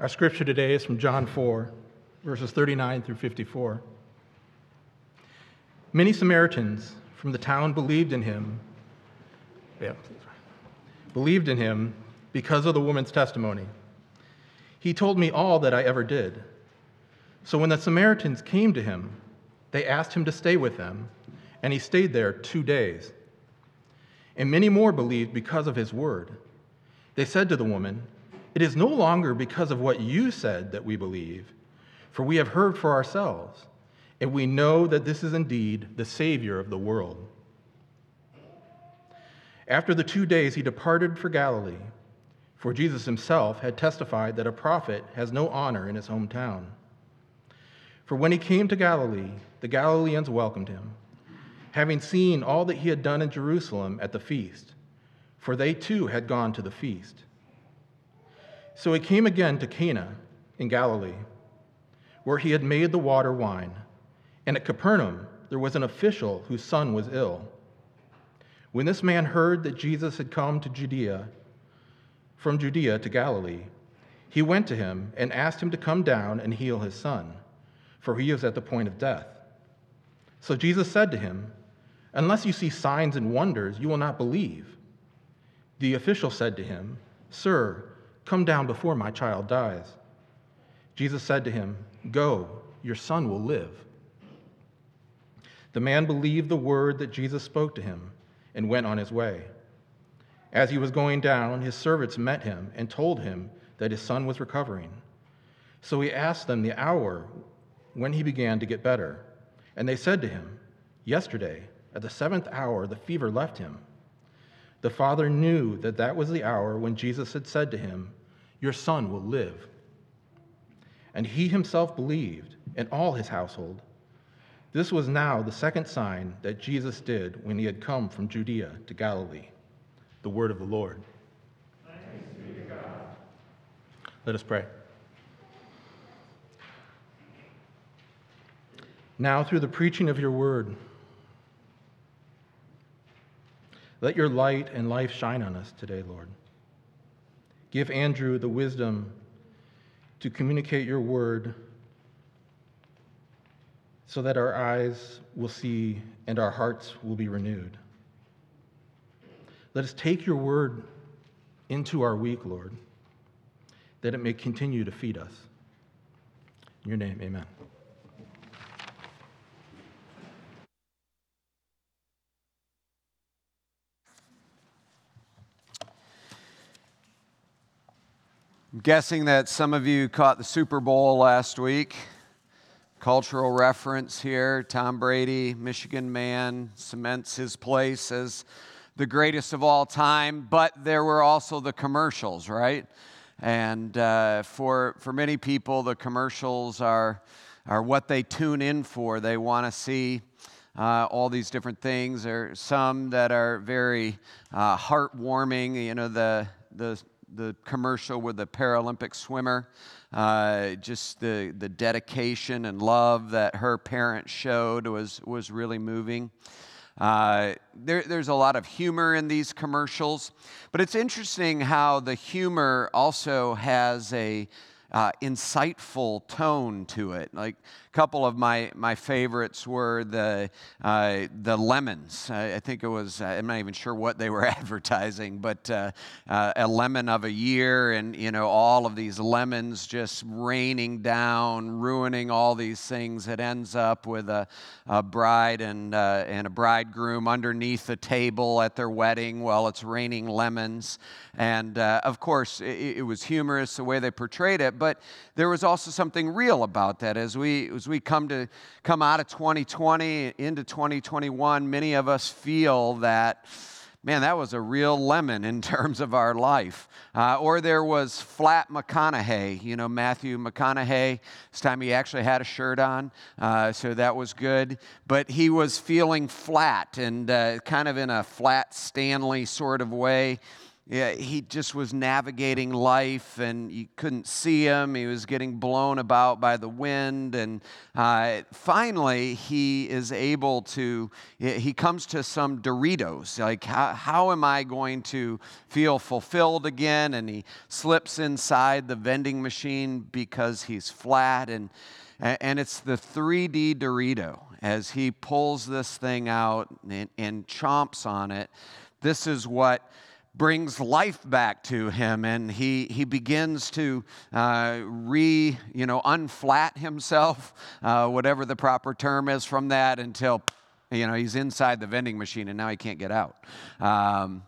Our scripture today is from John 4, verses 39 through 54. Many Samaritans from the town believed in him. Yeah, believed in him because of the woman's testimony. He told me all that I ever did. So when the Samaritans came to him, they asked him to stay with them, and he stayed there two days. And many more believed because of his word. They said to the woman, It is no longer because of what you said that we believe, for we have heard for ourselves, and we know that this is indeed the Savior of the world. After the two days, he departed for Galilee, for Jesus himself had testified that a prophet has no honor in his hometown. For when he came to Galilee, the Galileans welcomed him, having seen all that he had done in Jerusalem at the feast, for they too had gone to the feast. So he came again to Cana in Galilee, where he had made the water wine. And at Capernaum, there was an official whose son was ill. When this man heard that Jesus had come to Judea, from Judea to Galilee, he went to him and asked him to come down and heal his son, for he was at the point of death. So Jesus said to him, Unless you see signs and wonders, you will not believe. The official said to him, Sir, come down before my child dies. Jesus said to him, Go, your son will live. The man believed the word that Jesus spoke to him and went on his way. As he was going down, his servants met him and told him that his son was recovering. So he asked them the hour when he began to get better. And they said to him, Yesterday, at the seventh hour, the fever left him. The father knew that that was the hour when Jesus had said to him, Your son will live. And he himself believed, and all his household. This was now the second sign that Jesus did when he had come from Judea to Galilee. The word of the Lord. Let us pray. Now, through the preaching of your word, let your light and life shine on us today, Lord. Give Andrew the wisdom to communicate your word so that our eyes will see and our hearts will be renewed. Let us take your word into our week, Lord, that it may continue to feed us. In your name, amen. I'm guessing that some of you caught the Super Bowl last week. Cultural reference here Tom Brady, Michigan man, cements his place as the greatest of all time, but there were also the commercials, right? And uh, for, for many people, the commercials are, are what they tune in for. They want to see uh, all these different things. There are some that are very uh, heartwarming. You know, the, the, the commercial with the Paralympic swimmer uh, just the, the dedication and love that her parents showed was, was really moving. Uh, there, there's a lot of humor in these commercials, but it's interesting how the humor also has a uh, insightful tone to it. Like a couple of my, my favorites were the, uh, the lemons. I, I, think it was, uh, I'm not even sure what they were advertising, but uh, uh, a lemon of a year and, you know, all of these lemons just raining down, ruining all these things. It ends up with a, a bride and, uh, and a bridegroom underneath the table at their wedding while it's raining lemons. And of course, it, it was humorous the way they portrayed it, but there was also something real about that. As we, as we come to come out of 2020 into 2021, many of us feel that man, that was a real lemon in terms of our life. Uh, or there was Flat McConaughey, you know, Matthew McConaughey. This time he actually had a shirt on, uh, so that was good. But he was feeling flat and uh, kind of in a flat Stanley sort of way. Yeah, he just was navigating life and you couldn't see him. He was getting blown about by the wind. And uh, finally, he is able to, he comes to some Doritos. Like, how, how am I going to feel fulfilled again? And he slips inside the vending machine because he's flat. And, and it's the 3D Dorito as he pulls this thing out and, and chomps on it. This is what brings life back to him and he, he begins to uh, re you know unflat himself uh, whatever the proper term is from that until you know he's inside the vending machine and now he can't get out um,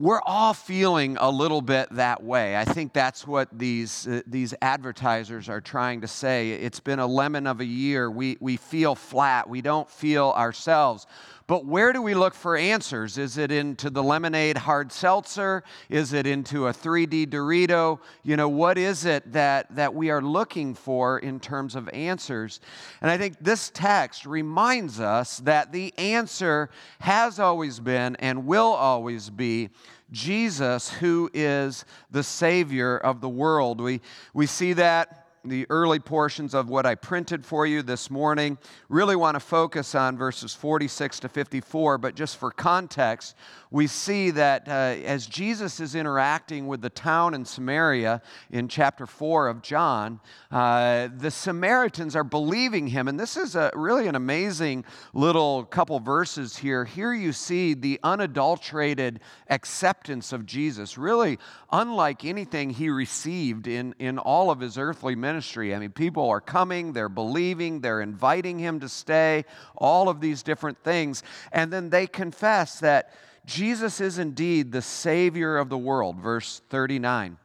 we're all feeling a little bit that way. I think that's what these, uh, these advertisers are trying to say. It's been a lemon of a year. We, we feel flat. We don't feel ourselves. But where do we look for answers? Is it into the lemonade hard seltzer? Is it into a 3D Dorito? You know, what is it that, that we are looking for in terms of answers? And I think this text reminds us that the answer has always been and will always be Jesus, who is the Savior of the world. We, we see that the early portions of what I printed for you this morning. Really want to focus on verses 46 to 54, but just for context, we see that uh, as Jesus is interacting with the town in Samaria in chapter 4 of John, uh, the Samaritans are believing him. And this is a, really an amazing little couple verses here. Here you see the unadulterated acceptance of Jesus, really unlike anything he received in, in all of his earthly ministry. I mean, people are coming, they're believing, they're inviting him to stay, all of these different things. And then they confess that Jesus is indeed the Savior of the world, verse 39.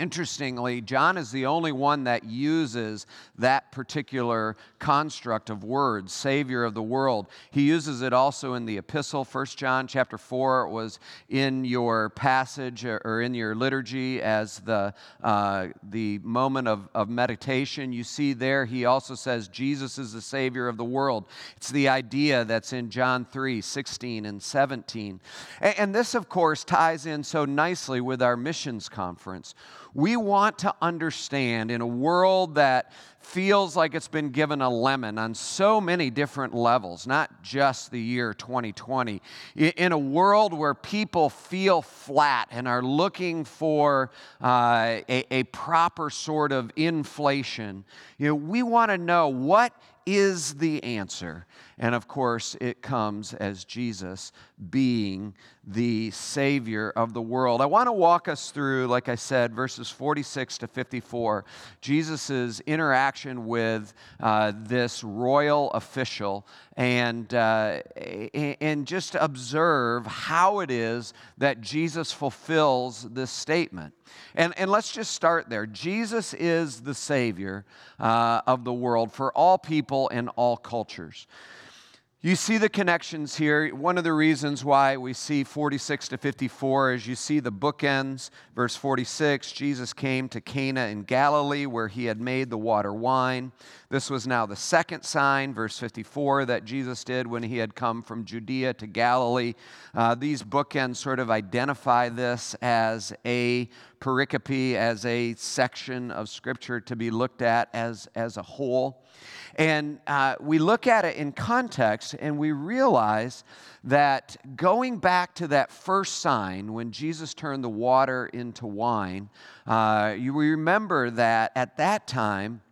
Interestingly, John is the only one that uses that particular construct of words, Savior of the world. He uses it also in the epistle, 1 John chapter 4. It was in your passage or in your liturgy as the, uh, the moment of, of meditation. You see there, he also says, Jesus is the Savior of the world. It's the idea that's in John 3 16 and 17. And, and this, of course, ties in so nicely with our missions conference we want to understand in a world that feels like it's been given a lemon on so many different levels, not just the year 2020. In a world where people feel flat and are looking for uh, a, a proper sort of inflation, you know, we want to know what is the answer. And of course, it comes as Jesus being the Savior of the world. I want to walk us through, like I said, verses 46 to 54, Jesus' interaction with uh, this royal official and, uh, and just observe how it is that Jesus fulfills this statement. And, and let's just start there. Jesus is the Savior uh, of the world for all people and all cultures. You see the connections here. One of the reasons why we see 46 to 54 is you see the bookends. Verse 46 Jesus came to Cana in Galilee where he had made the water wine. This was now the second sign, verse 54, that Jesus did when he had come from Judea to Galilee. Uh, these bookends sort of identify this as a pericope, as a section of scripture to be looked at as, as a whole. And uh, we look at it in context and we realize that going back to that first sign when Jesus turned the water into wine, uh, you remember that at that time,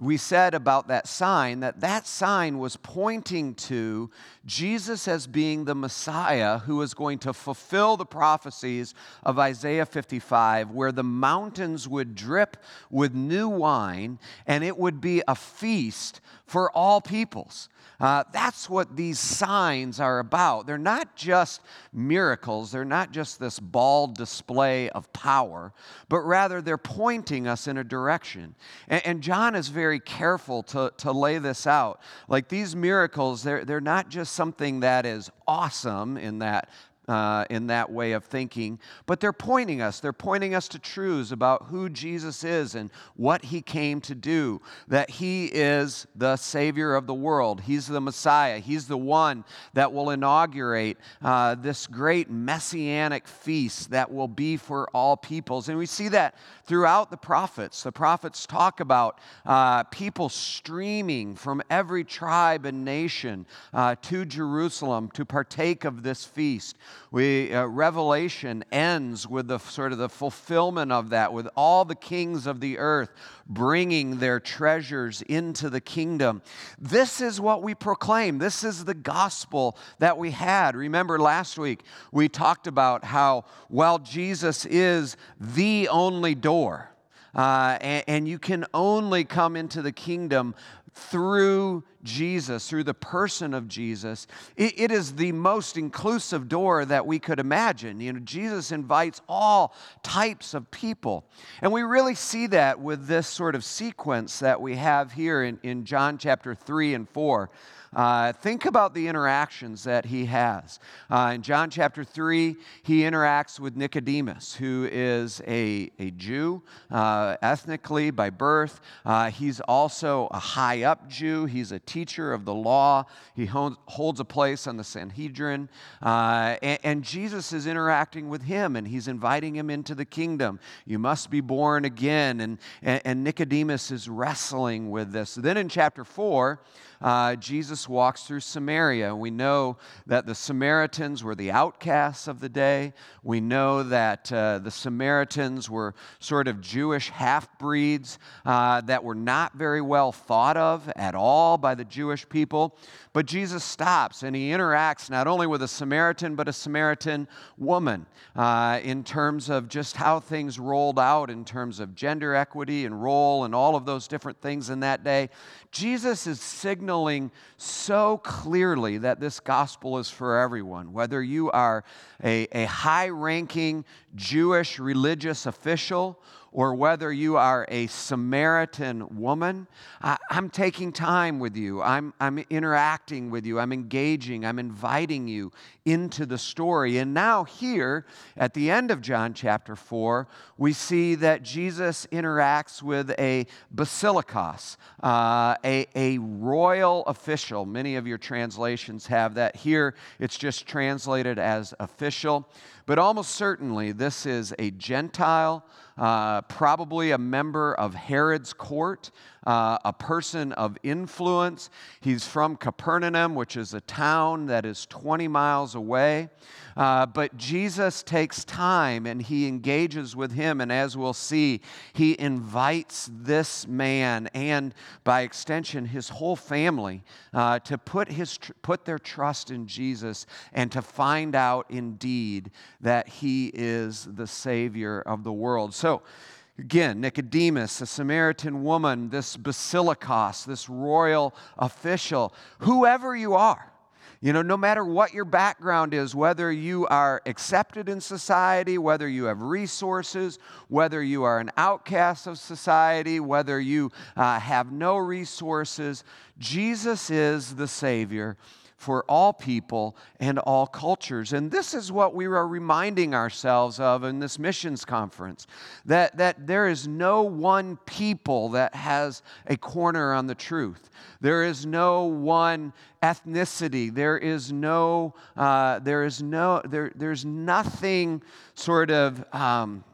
we said about that sign that that sign was pointing to Jesus as being the Messiah who was going to fulfill the prophecies of Isaiah 55, where the mountains would drip with new wine and it would be a feast for all peoples. Uh, that's what these signs are about. They're not just miracles, they're not just this bald display of power, but rather they're pointing us in a direction. And, and John is very careful to, to lay this out. Like these miracles, they're, they're not just something that is awesome in that uh, in that way of thinking, but they're pointing us. They're pointing us to truths about who Jesus is and what he came to do, that he is the Savior of the world. He's the Messiah. He's the one that will inaugurate uh, this great messianic feast that will be for all peoples. And we see that throughout the prophets. The prophets talk about uh, people streaming from every tribe and nation uh, to Jerusalem to partake of this feast. We, uh, Revelation ends with the sort of the fulfillment of that, with all the kings of the earth bringing their treasures into the kingdom. This is what we proclaim. This is the gospel that we had. Remember last week we talked about how, while Jesus is the only door, uh, and, and you can only come into the kingdom through Jesus, through the person of Jesus, it, it is the most inclusive door that we could imagine. You know, Jesus invites all types of people. And we really see that with this sort of sequence that we have here in, in John chapter 3 and 4. Uh, think about the interactions that he has. Uh, in John chapter 3, he interacts with Nicodemus, who is a, a Jew uh, ethnically by birth. Uh, he's also a high up Jew, he's a teacher of the law. He holds holds a place on the Sanhedrin. Uh, and, and Jesus is interacting with him and he's inviting him into the kingdom. You must be born again. And, and, and Nicodemus is wrestling with this. Then in chapter 4, uh, Jesus walks through Samaria. We know that the Samaritans were the outcasts of the day. We know that uh, the Samaritans were sort of Jewish half breeds uh, that were not very well thought of at all by the Jewish people. But Jesus stops and he interacts not only with a Samaritan, but a Samaritan woman uh, in terms of just how things rolled out in terms of gender equity and role and all of those different things in that day. Jesus is signaling so clearly that this gospel is for everyone, whether you are a, a high ranking Jewish religious official or whether you are a Samaritan woman, I, am taking time with you. I'm, I'm interacting with you. I'm engaging. I'm inviting you into the story. And now, here at the end of John chapter 4, we see that Jesus interacts with a basilikos, uh, a, a royal official. Many of your translations have that. Here, it's just translated as official. But almost certainly, this is a Gentile, uh, probably a member of Herod's court uh, a person of influence. He's from Capernaum, which is a town that is 20 miles away. Uh, but Jesus takes time and he engages with him. And as we'll see, he invites this man and, by extension, his whole family uh, to put, his, put their trust in Jesus and to find out indeed that he is the Savior of the world. So, Again, Nicodemus, a Samaritan woman, this basilikos, this royal official, whoever you are, you know, no matter what your background is, whether you are accepted in society, whether you have resources, whether you are an outcast of society, whether you uh, have no resources, Jesus is the Savior for all people and all cultures. And this is what we are reminding ourselves of in this missions conference that, that there is no one people that has a corner on the truth. There is no one ethnicity. There is no, uh, there is no, there, there's nothing sort of. Um,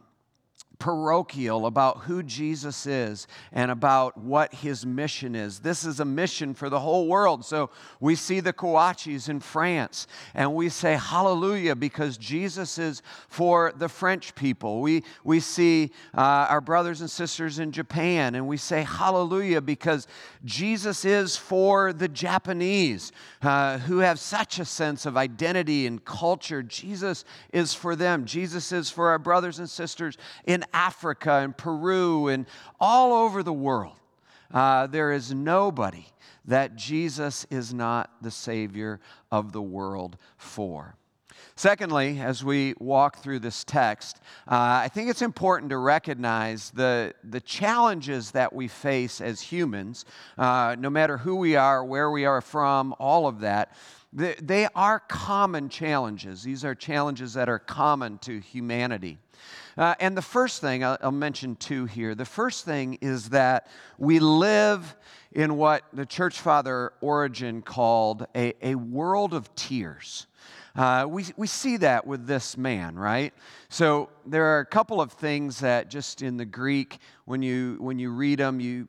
parochial about who Jesus is and about what his mission is. This is a mission for the whole world. So we see the Kouachis in France and we say hallelujah because Jesus is for the French people. We, we see uh, our brothers and sisters in Japan and we say hallelujah because Jesus is for the Japanese uh, who have such a sense of identity and culture. Jesus is for them. Jesus is for our brothers and sisters in Africa and Peru and all over the world. Uh, there is nobody that Jesus is not the Savior of the world for. Secondly, as we walk through this text, uh, I think it's important to recognize the, the challenges that we face as humans, uh, no matter who we are, where we are from, all of that. they, they are common challenges. These are challenges that are common to humanity. Uh, and the first thing, I'll, I'll, mention two here. The first thing is that we live in what the church father Origen called a, a world of tears. Uh, we, we see that with this man, right? So there are a couple of things that just in the Greek, when you, when you read them, you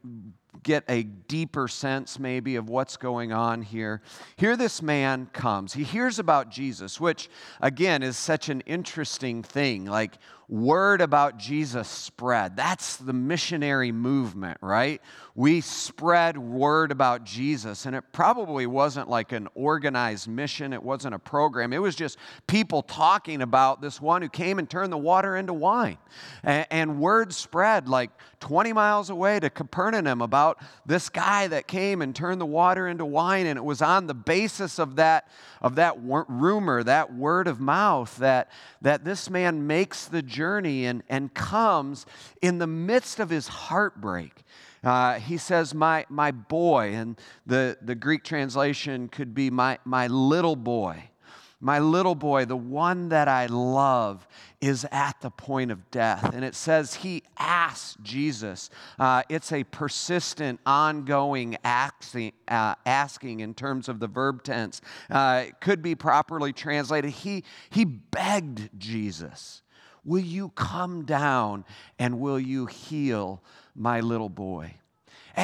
get a deeper sense maybe of what's going on here. Here, this man comes. He hears about Jesus, which again is such an interesting thing. Like, word about Jesus spread. That's the missionary movement, right? We spread word about Jesus, and it probably wasn't like an organized mission, it wasn't a program. It was just people talking about this one who came and turned the water into wine. And, and word spread like 20 miles away to Capernaum about this guy that came and turned the water into wine, and it was on the basis of that of that rumor, that word of mouth, that, that this man makes the journey and, and comes in the midst of his heartbreak. Uh, he says, my, my boy, and the, the Greek translation could be my, my little boy. My little boy, the one that I love, is at the point of death. And it says he asks Jesus. Uh, it's a persistent, ongoing asking, uh, asking in terms of the verb tense. Uh, it could be properly translated. He, he begged Jesus, Will you come down and will you heal my little boy?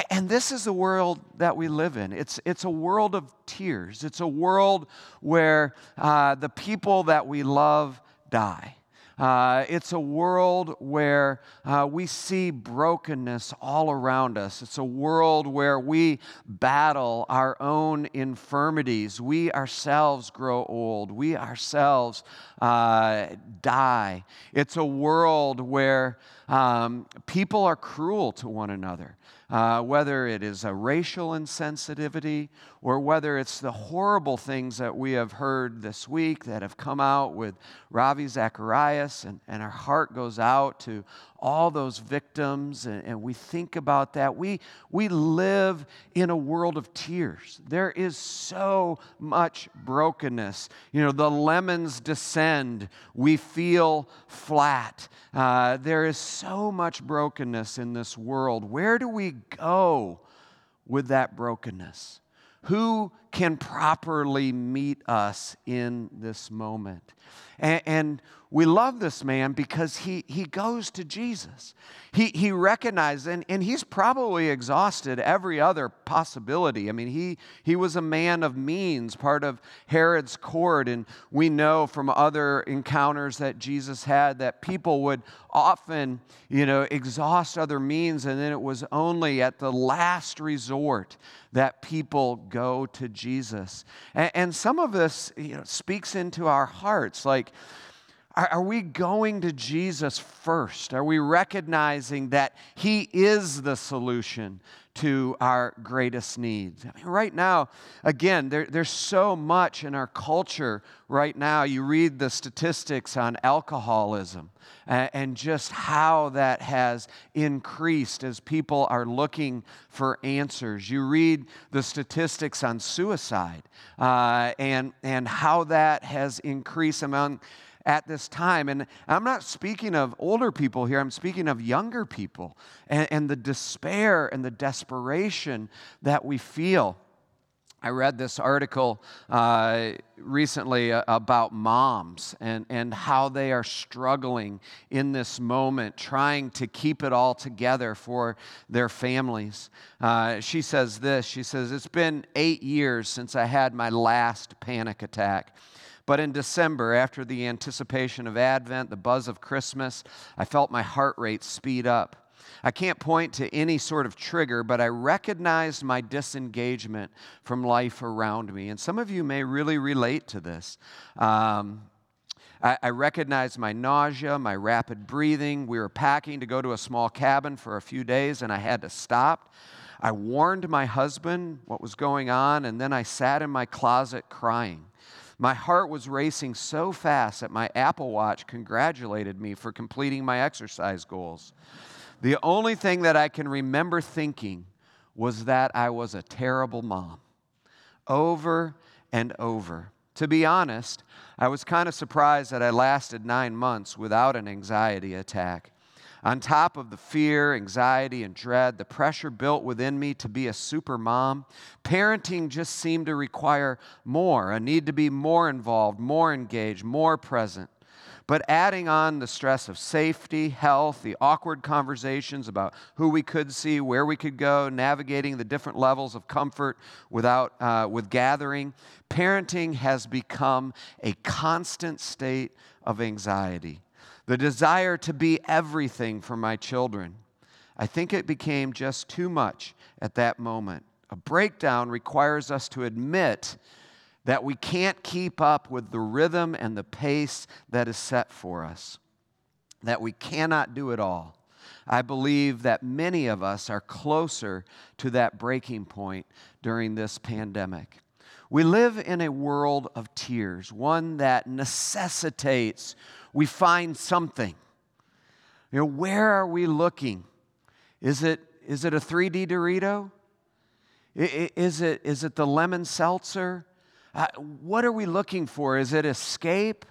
And this is the world that we live in. It's, it's a world of tears. It's a world where uh, the people that we love die. Uh, it's a world where uh, we see brokenness all around us. It's a world where we battle our own infirmities. We ourselves grow old. We ourselves uh, die. It's a world where um, people are cruel to one another uh, whether it is a racial insensitivity or whether it's the horrible things that we have heard this week that have come out with Ravi Zacharias, and, and our heart goes out to all those victims, and, and we think about that. We, we live in a world of tears. There is so much brokenness. You know, the lemons descend, we feel flat. Uh, there is so much brokenness in this world. Where do we go with that brokenness? Who can properly meet us in this moment? And, and we love this man because he, he goes to Jesus. He, he recognizes, and, and he's probably exhausted every other possibility. I mean, he, he was a man of means, part of Herod's court, and we know from other encounters that Jesus had that people would often, you know, exhaust other means, and then it was only at the last resort that people go to Jesus. And, and some of this you know, speaks into our hearts, like, are, are we going to Jesus first? Are we recognizing that He is the solution to our greatest needs? I mean, right now, again, there, there's so much in our culture right now. You read the statistics on alcoholism and, and just how that has increased as people are looking for answers. You read the statistics on suicide uh, and, and how that has increased among at this time. And I'm not speaking of older people here, I'm speaking of younger people and, and the despair and the desperation that we feel. I read this article uh, recently uh, about moms and, and how they are struggling in this moment, trying to keep it all together for their families. Uh, she says this She says, It's been eight years since I had my last panic attack. But in December, after the anticipation of Advent, the buzz of Christmas, I felt my heart rate speed up. I can't point to any sort of trigger, but I recognized my disengagement from life around me. And some of you may really relate to this. Um, I, I recognized my nausea, my rapid breathing. We were packing to go to a small cabin for a few days, and I had to stop. I warned my husband what was going on, and then I sat in my closet crying. My heart was racing so fast that my Apple Watch congratulated me for completing my exercise goals. The only thing that I can remember thinking was that I was a terrible mom. Over and over. To be honest, I was kind of surprised that I lasted nine months without an anxiety attack. On top of the fear, anxiety, and dread, the pressure built within me to be a super mom, parenting just seemed to require more, a need to be more involved, more engaged, more present. But adding on the stress of safety, health, the awkward conversations about who we could see, where we could go, navigating the different levels of comfort without, uh, with gathering, parenting has become a constant state of anxiety. The desire to be everything for my children. I think it became just too much at that moment. A breakdown requires us to admit that we can't keep up with the rhythm and the pace that is set for us, that we cannot do it all. I believe that many of us are closer to that breaking point during this pandemic. We live in a world of tears, one that necessitates we find something. You know, where are we looking? Is it, is it a 3D Dorito? Is it, is it the lemon seltzer? Uh, what are we looking for? Is it escape?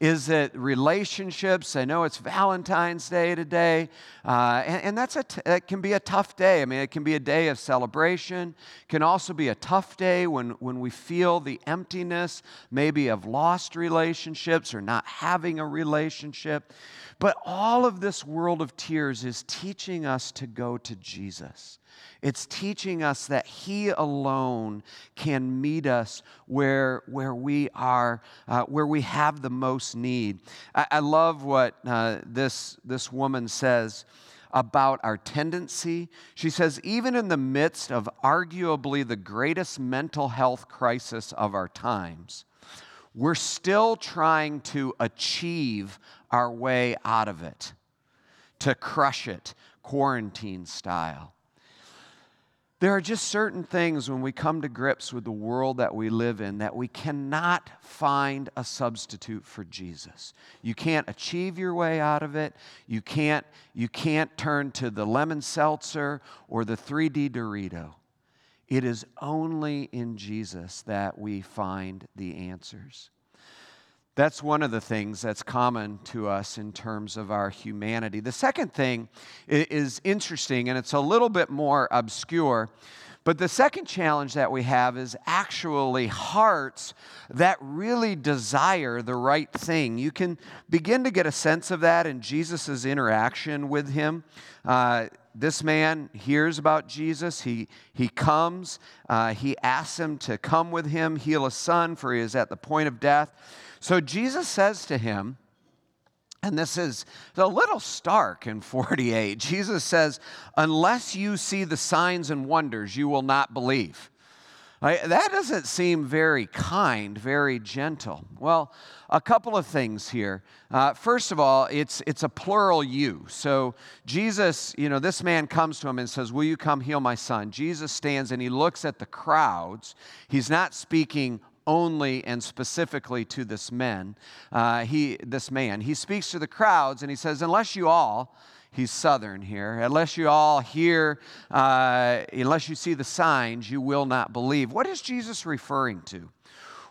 Is it relationships? I know it's Valentine's Day today, uh, and, and, that's a t- it can be a tough day. I mean, it can be a day of celebration. It can also be a tough day when, when we feel the emptiness, maybe of lost relationships or not having a relationship. But all of this world of tears is teaching us to go to Jesus. It's teaching us that He alone can meet us where, where we are, uh, where we have the most need. I, I love what uh, this, this woman says about our tendency. She says, even in the midst of arguably the greatest mental health crisis of our times, we're still trying to achieve our way out of it, to crush it, quarantine style. There are just certain things when we come to grips with the world that we live in that we cannot find a substitute for Jesus. You can't achieve your way out of it. You can't, you can't turn to the lemon seltzer or the 3D Dorito. It is only in Jesus that we find the answers. That's one of the things that's common to us in terms of our humanity. The second thing is interesting and it's a little bit more obscure. But the second challenge that we have is actually hearts that really desire the right thing. You can begin to get a sense of that in Jesus' interaction with him. Uh, this man hears about Jesus. He, he comes. Uh, he asks him to come with him, heal a son, for he is at the point of death. So Jesus says to him, and this is a little stark in 48. Jesus says, Unless you see the signs and wonders, you will not believe. That doesn't seem very kind, very gentle. Well, a couple of things here. Uh, first of all, it's, it's a plural you. So Jesus, you know, this man comes to him and says, Will you come heal my son? Jesus stands and he looks at the crowds. He's not speaking only and specifically to this man, uh, he, this man. He speaks to the crowds and he says, unless you all, he's southern here, unless you all hear, uh, unless you see the signs, you will not believe. What is Jesus referring to?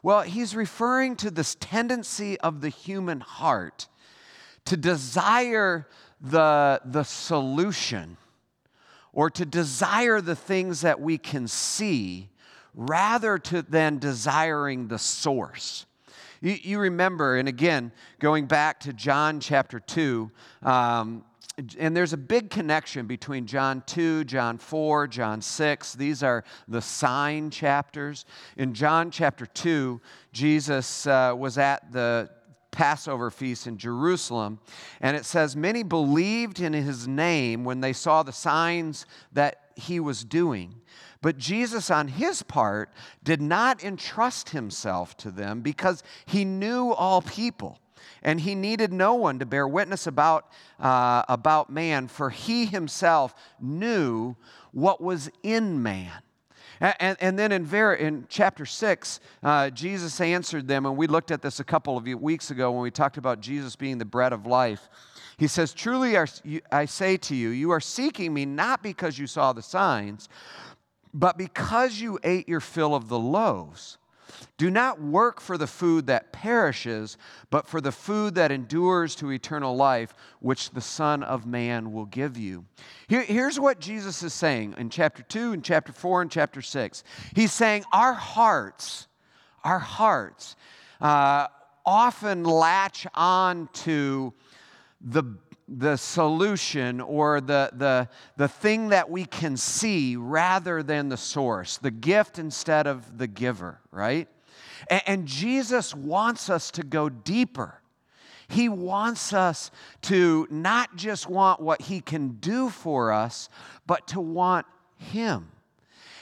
Well, he's referring to this tendency of the human heart to desire the, the solution or to desire the things that we can see rather to, than desiring the source. You, you, remember, and again, going back to John chapter 2, um, and there's a big connection between John 2, John 4, John 6. These are the sign chapters. In John chapter 2, Jesus uh, was at the Passover feast in Jerusalem. And it says, Many believed in his name when they saw the signs that he was doing. But Jesus, on his part, did not entrust himself to them because he knew all people. And he needed no one to bear witness about, uh, about man, for he himself knew what was in man. And, and, then in, in chapter 6, uh, Jesus answered them, and we looked at this a couple of weeks ago when we talked about Jesus being the bread of life. He says, Truly I say to you, you are seeking me not because you saw the signs, but because you ate your fill of the loaves, Do not work for the food that perishes, but for the food that endures to eternal life, which the Son of Man will give you. Here, here's what Jesus is saying in chapter 2, and chapter 4, and chapter 6. He's saying, Our hearts, our hearts, uh, often latch on to the the solution or the, the, the thing that we can see rather than the source, the gift instead of the giver, right? And, and Jesus wants us to go deeper. He wants us to not just want what He can do for us, but to want Him.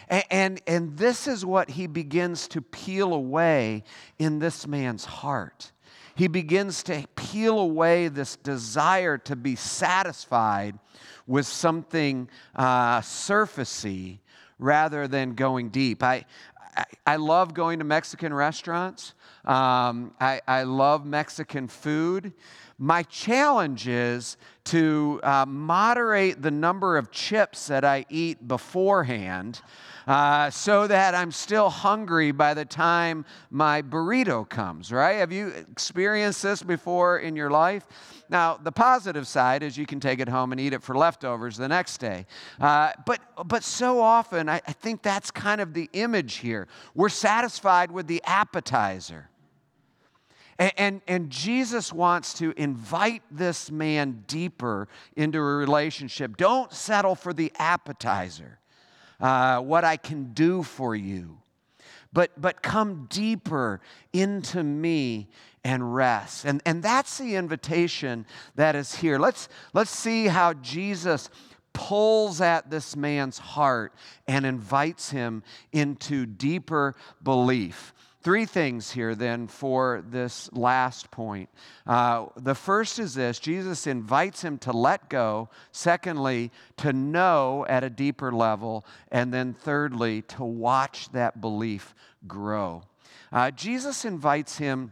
And, and, and this is what He begins to peel away in this man's heart he begins to peel away this desire to be satisfied with something uh, surfacey rather than going deep. I, I, love going to Mexican restaurants. Um, I, I love Mexican food. My challenge is to uh, moderate the number of chips that I eat beforehand uh, so that I'm still hungry by the time my burrito comes, right? Have you experienced this before in your life? Now, the positive side is you can take it home and eat it for leftovers the next day. Uh, but, but so often, I, I think that's kind of the image here. We're satisfied with the appetizer. And, and, and, Jesus wants to invite this man deeper into a relationship. Don't settle for the appetizer uh, what I can do for you. But, but come deeper into me and rest. And, and that's the invitation that is here. Let's, let's see how Jesus pulls at this man's heart and invites him into deeper belief. Three things here, then, for this last point. Uh, the first is this Jesus invites him to let go. Secondly, to know at a deeper level. And then thirdly, to watch that belief grow. Uh, Jesus invites him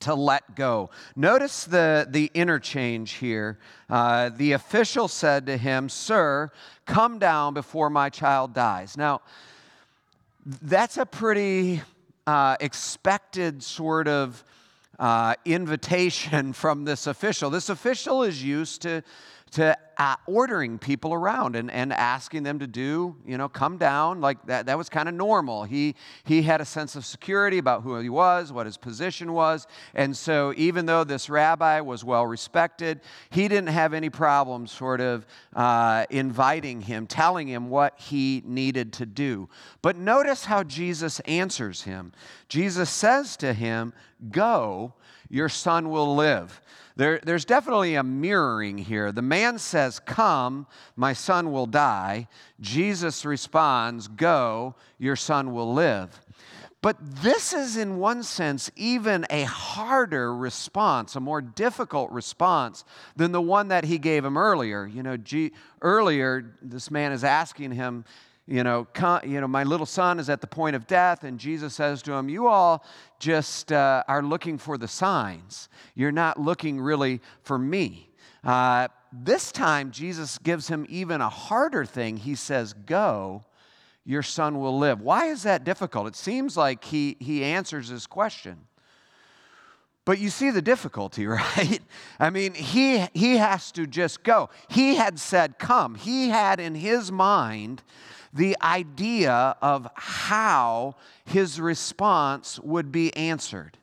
to let go. Notice the, the interchange here. Uh, the official said to him, Sir, come down before my child dies. Now, that's a pretty uh, expected sort of uh, invitation from this official. This official is used to, to uh, ordering people around and, and asking them to do, you know, come down. Like that, that was kind of normal. He, he had a sense of security about who he was, what his position was. And so, even though this rabbi was well respected, he didn't have any problem sort of uh, inviting him, telling him what he needed to do. But notice how Jesus answers him. Jesus says to him, Go, your son will live. There, there's definitely a mirroring here. The man says, Come, my son will die. Jesus responds, Go, your son will live. But this is, in one sense, even a harder response, a more difficult response than the one that he gave him earlier. You know, G- earlier, this man is asking him, you know, you know, my little son is at the point of death, and Jesus says to him, You all just uh, are looking for the signs. You're not looking really for me. Uh, this time, Jesus gives him even a harder thing. He says, Go, your son will live. Why is that difficult? It seems like he, he answers his question. But you see the difficulty, right? I mean, he, he has to just go. He had said, Come. He had in his mind the idea of how his response would be answered.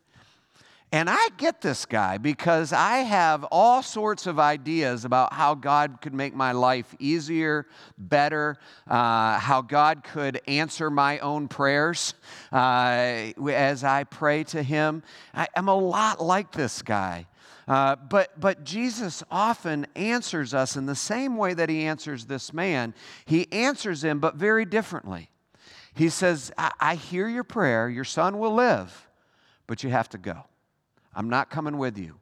And I get this guy because I have all sorts of ideas about how God could make my life easier, better, uh, how God could answer my own prayers uh, as I pray to Him. I, am a lot like this guy. Uh, but, but Jesus often answers us in the same way that he answers this man. He answers him, but very differently. He says, I, I hear your prayer, your son will live, but you have to go. I'm not coming with you.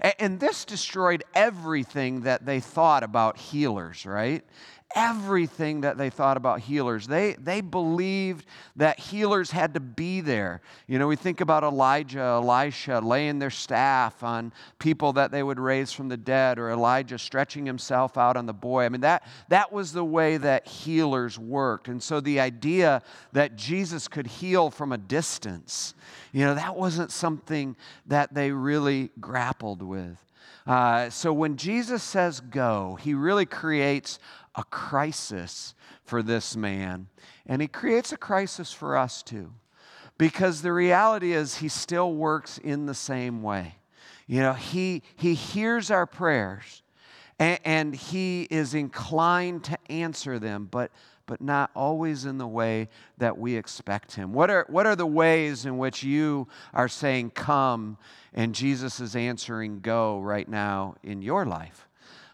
And, and this destroyed everything that they thought about healers, right? Everything that they thought about healers. They, they believed that healers had to be there. You know, we think about Elijah, Elisha laying their staff on people that they would raise from the dead, or Elijah stretching himself out on the boy. I mean, that, that was the way that healers worked. And so the idea that Jesus could heal from a distance, you know, that wasn't something that they really grappled with. Uh, so when Jesus says go, he really creates a crisis for this man. And he creates a crisis for us too. Because the reality is, he still works in the same way. You know, he, he hears our prayers and, and he is inclined to answer them, but, but not always in the way that we expect him. What are, what are the ways in which you are saying, Come, and Jesus is answering, Go right now in your life?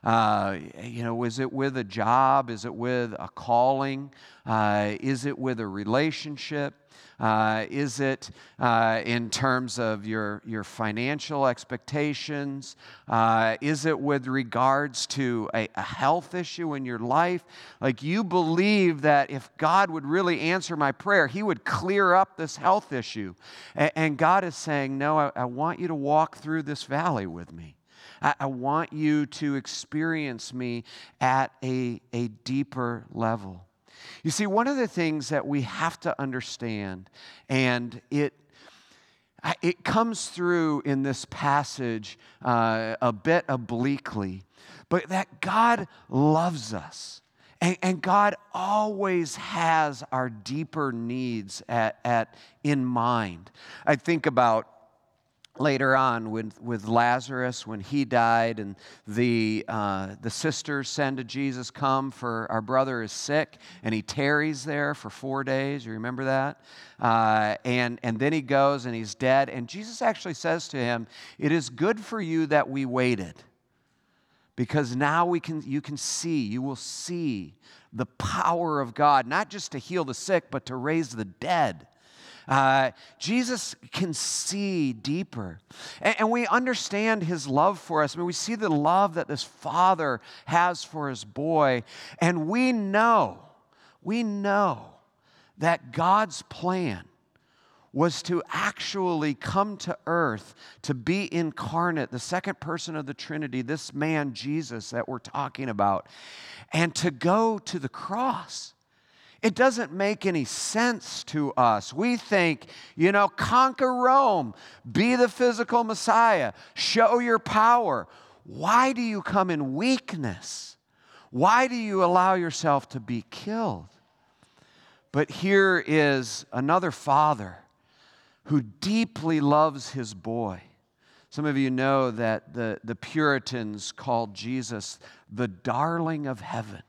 Uh, you know, is it with a job? Is it with a calling? Uh, is it with a relationship? Uh, is it uh, in terms of your, your financial expectations? Uh, is it with regards to a, a, health issue in your life? Like you believe that if God would really answer my prayer, He would clear up this health issue. And, and God is saying, No, I, I want you to walk through this valley with me. I, I want you to experience me at a, a deeper level. You see, one of the things that we have to understand, and it it comes through in this passage uh, a bit obliquely, but that God loves us. And, and, God always has our deeper needs at, at, in mind. I think about later on with, with Lazarus when he died and the, uh, the sisters send to Jesus, come for our brother is sick and he tarries there for four days. You remember that? Uh, and, and then he goes and he's dead. And Jesus actually says to him, it is good for you that we waited because now we can, you can see, you will see the power of God, not just to heal the sick, but to raise the dead. Uh, Jesus can see deeper. And, and, we understand his love for us. I mean, we see the love that this father has for his boy. And we know, we know that God's plan was to actually come to earth, to be incarnate, the second person of the Trinity, this man, Jesus, that we're talking about, and to go to the cross it doesn't make any sense to us. We think, you know, conquer Rome, be the physical Messiah, show your power. Why do you come in weakness? Why do you allow yourself to be killed? But here is another father who deeply loves his boy. Some of you know that the, the Puritans called Jesus the darling of heaven.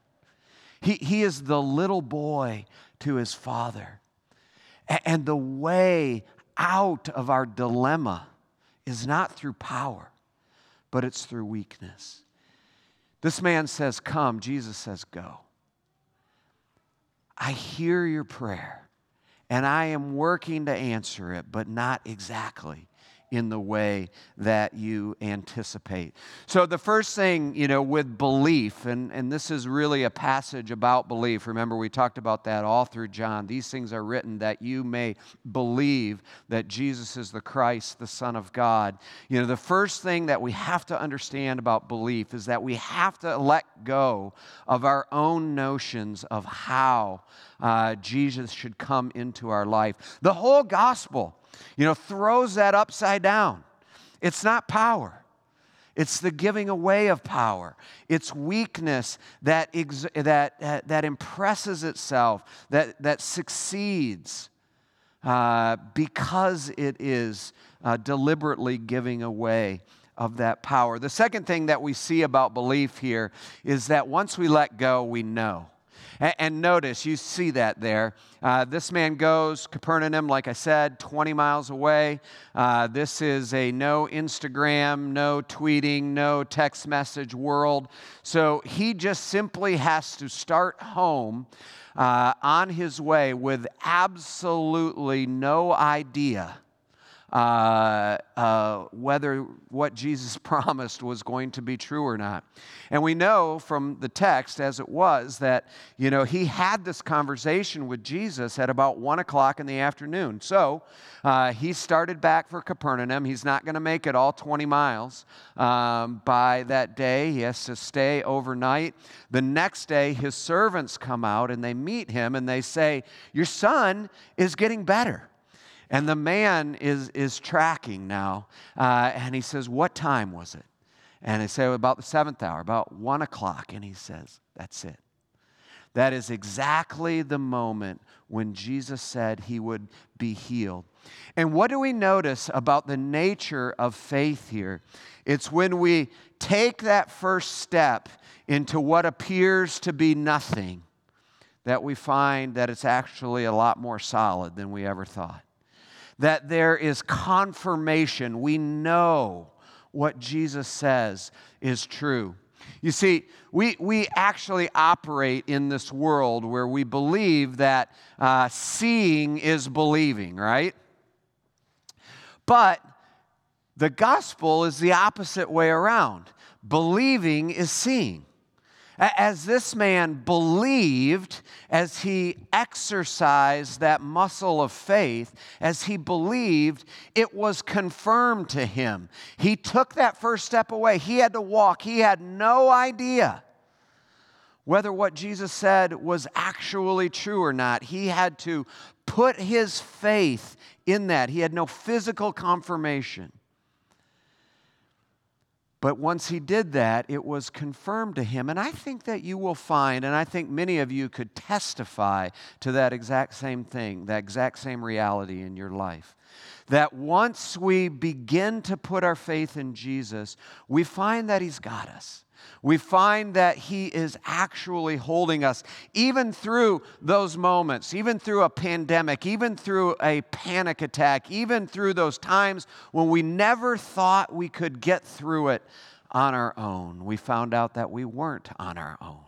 He, he is the little boy to his father. And the way out of our dilemma is not through power, but it's through weakness. This man says, Come. Jesus says, Go. I hear your prayer, and I am working to answer it, but not exactly in the way that you anticipate. So, the first thing, you know, with belief, and, and this is really a passage about belief. Remember, we talked about that all through John. These things are written that you may believe that Jesus is the Christ, the Son of God. You know, the first thing that we have to understand about belief is that we have to let go of our own notions of how uh, Jesus should come into our life. The whole gospel you know, throws that upside down. It's not power. It's the giving away of power. It's weakness that, ex- that, uh, that impresses itself, that, that succeeds uh, because it is uh, deliberately giving away of that power. The second thing that we see about belief here is that once we let go, we know. And, and notice, you see that there. Uh, this man goes, Capernaum, like I said, 20 miles away. Uh, this is a no Instagram, no tweeting, no text message world. So he just simply has to start home uh, on his way with absolutely no idea uh, uh, whether what Jesus promised was going to be true or not. And we know from the text, as it was, that you know he had this conversation with Jesus at about one o'clock in the afternoon. So uh, he started back for Capernaum. He's not going to make it all 20 miles um, by that day. He has to stay overnight. The next day, his servants come out and they meet him and they say, "Your son is getting better." And the man is, is tracking now, uh, and he says, What time was it? And they say, About the seventh hour, about one o'clock. And he says, That's it. That is exactly the moment when Jesus said he would be healed. And what do we notice about the nature of faith here? It's when we take that first step into what appears to be nothing that we find that it's actually a lot more solid than we ever thought that there is confirmation. We know what Jesus says is true. You see, we, we actually operate in this world where we believe that uh, seeing is believing, right? But the gospel is the opposite way around. Believing is seeing. As this man believed, as he exercised that muscle of faith, as he believed, it was confirmed to him. He took that first step away. He had to walk. He had no idea whether what Jesus said was actually true or not. He had to put his faith in that. He had no physical confirmation. But once he did that, it was confirmed to him. And I think that you will find, and I think many of you could testify to that exact same thing, that exact same reality in your life. That once we begin to put our faith in Jesus, we find that he's got us we find that He is actually holding us, even through those moments, even through a pandemic, even through a panic attack, even through those times when we never thought we could get through it on our own. We found out that we weren't on our own.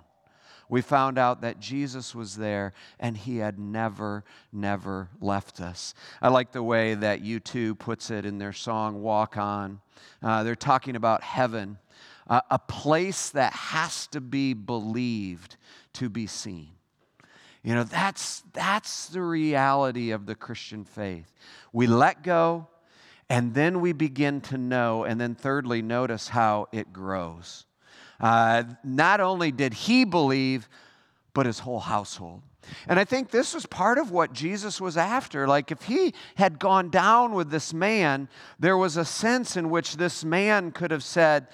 We found out that Jesus was there and he had never, never left us. I like the way that U2 puts it in their song Walk On. Uh, they're talking about heaven a place that has to be believed to be seen. You know, that's, that's the reality of the Christian faith. We let go, and then we begin to know, and then thirdly, notice how it grows. Uh, not only did he believe, but his whole household. And I think this was part of what Jesus was after. Like, if he had gone down with this man, there was a sense in which this man could have said,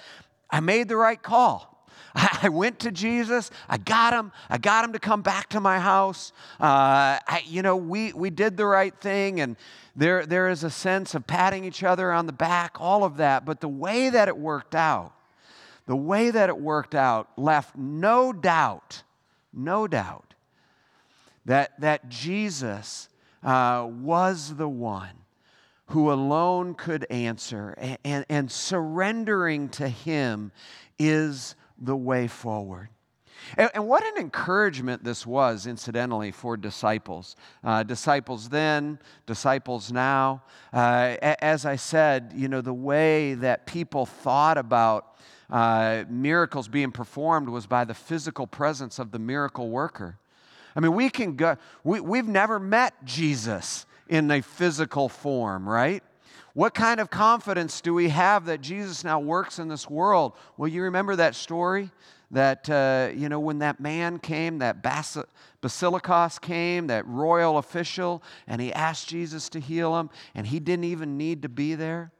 I made the right call. I went to Jesus. I got him. I got him to come back to my house. Uh, I, you know, we, we did the right thing, and there, there is a sense of patting each other on the back, all of that. But the way that it worked out, the way that it worked out left no doubt, no doubt that, that Jesus uh, was the one who alone could answer, and, and, and surrendering to Him is the way forward. And, and, what an encouragement this was, incidentally, for disciples. Uh, disciples then, disciples now. Uh, as I said, you know, the way that people thought about uh, miracles being performed was by the physical presence of the miracle worker. I mean, we can go, we, we've never met Jesus in a physical form, right? What kind of confidence do we have that Jesus now works in this world? Well, you remember that story? That, uh, you know, when that man came, that Bas- came, that royal official, and he asked Jesus to heal him, and he didn't even need to be there.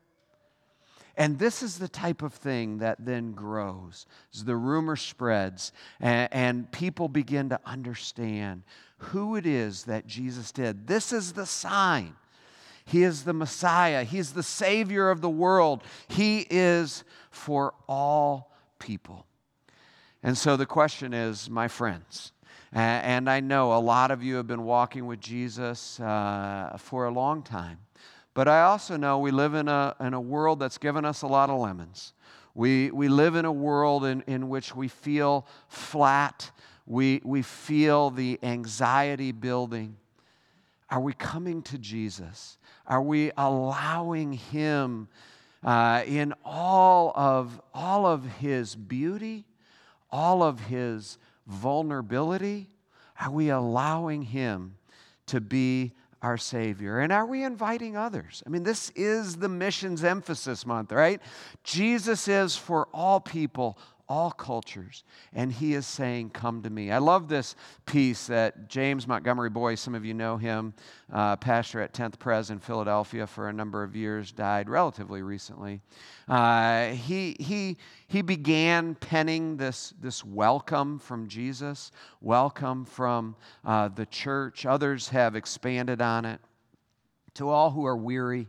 And this is the type of thing that then grows as the rumor spreads and, and, people begin to understand who it is that Jesus did. This is the sign. He is the Messiah, He's the Savior of the world, He is for all people. And so the question is, my friends, and I know a lot of you have been walking with Jesus uh, for a long time. But I also know we live in a, in a world that's given us a lot of lemons. We, we live in a world in, in which we feel flat, we, we feel the anxiety building. Are we coming to Jesus? Are we allowing Him uh, in all of, all of His beauty, all of His vulnerability? Are we allowing Him to be our Savior? And are we inviting others? I mean, this is the missions emphasis month, right? Jesus is for all people, all cultures. And he is saying, Come to me. I love this piece that James Montgomery Boice, some of you know him, uh, pastor at 10th Pres in Philadelphia for a number of years, died relatively recently. Uh, he, he, he began penning this, this welcome from Jesus, welcome from uh, the church. Others have expanded on it. To all who are weary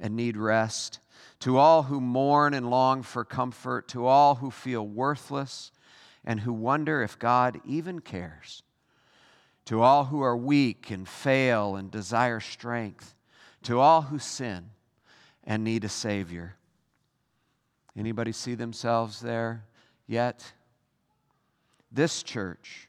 and need rest, to all who mourn and long for comfort, to all who feel worthless and who wonder if God even cares, to all who are weak and fail and desire strength, to all who sin and need a Savior. Anybody see themselves there yet? This church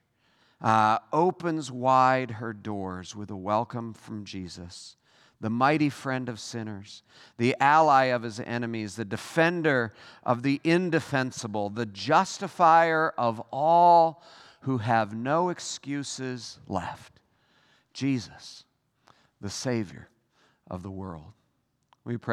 uh, opens wide her doors with a welcome from Jesus the mighty friend of sinners, the ally of his enemies, the defender of the indefensible, the justifier of all who have no excuses left. Jesus, the Savior of the world. We pray.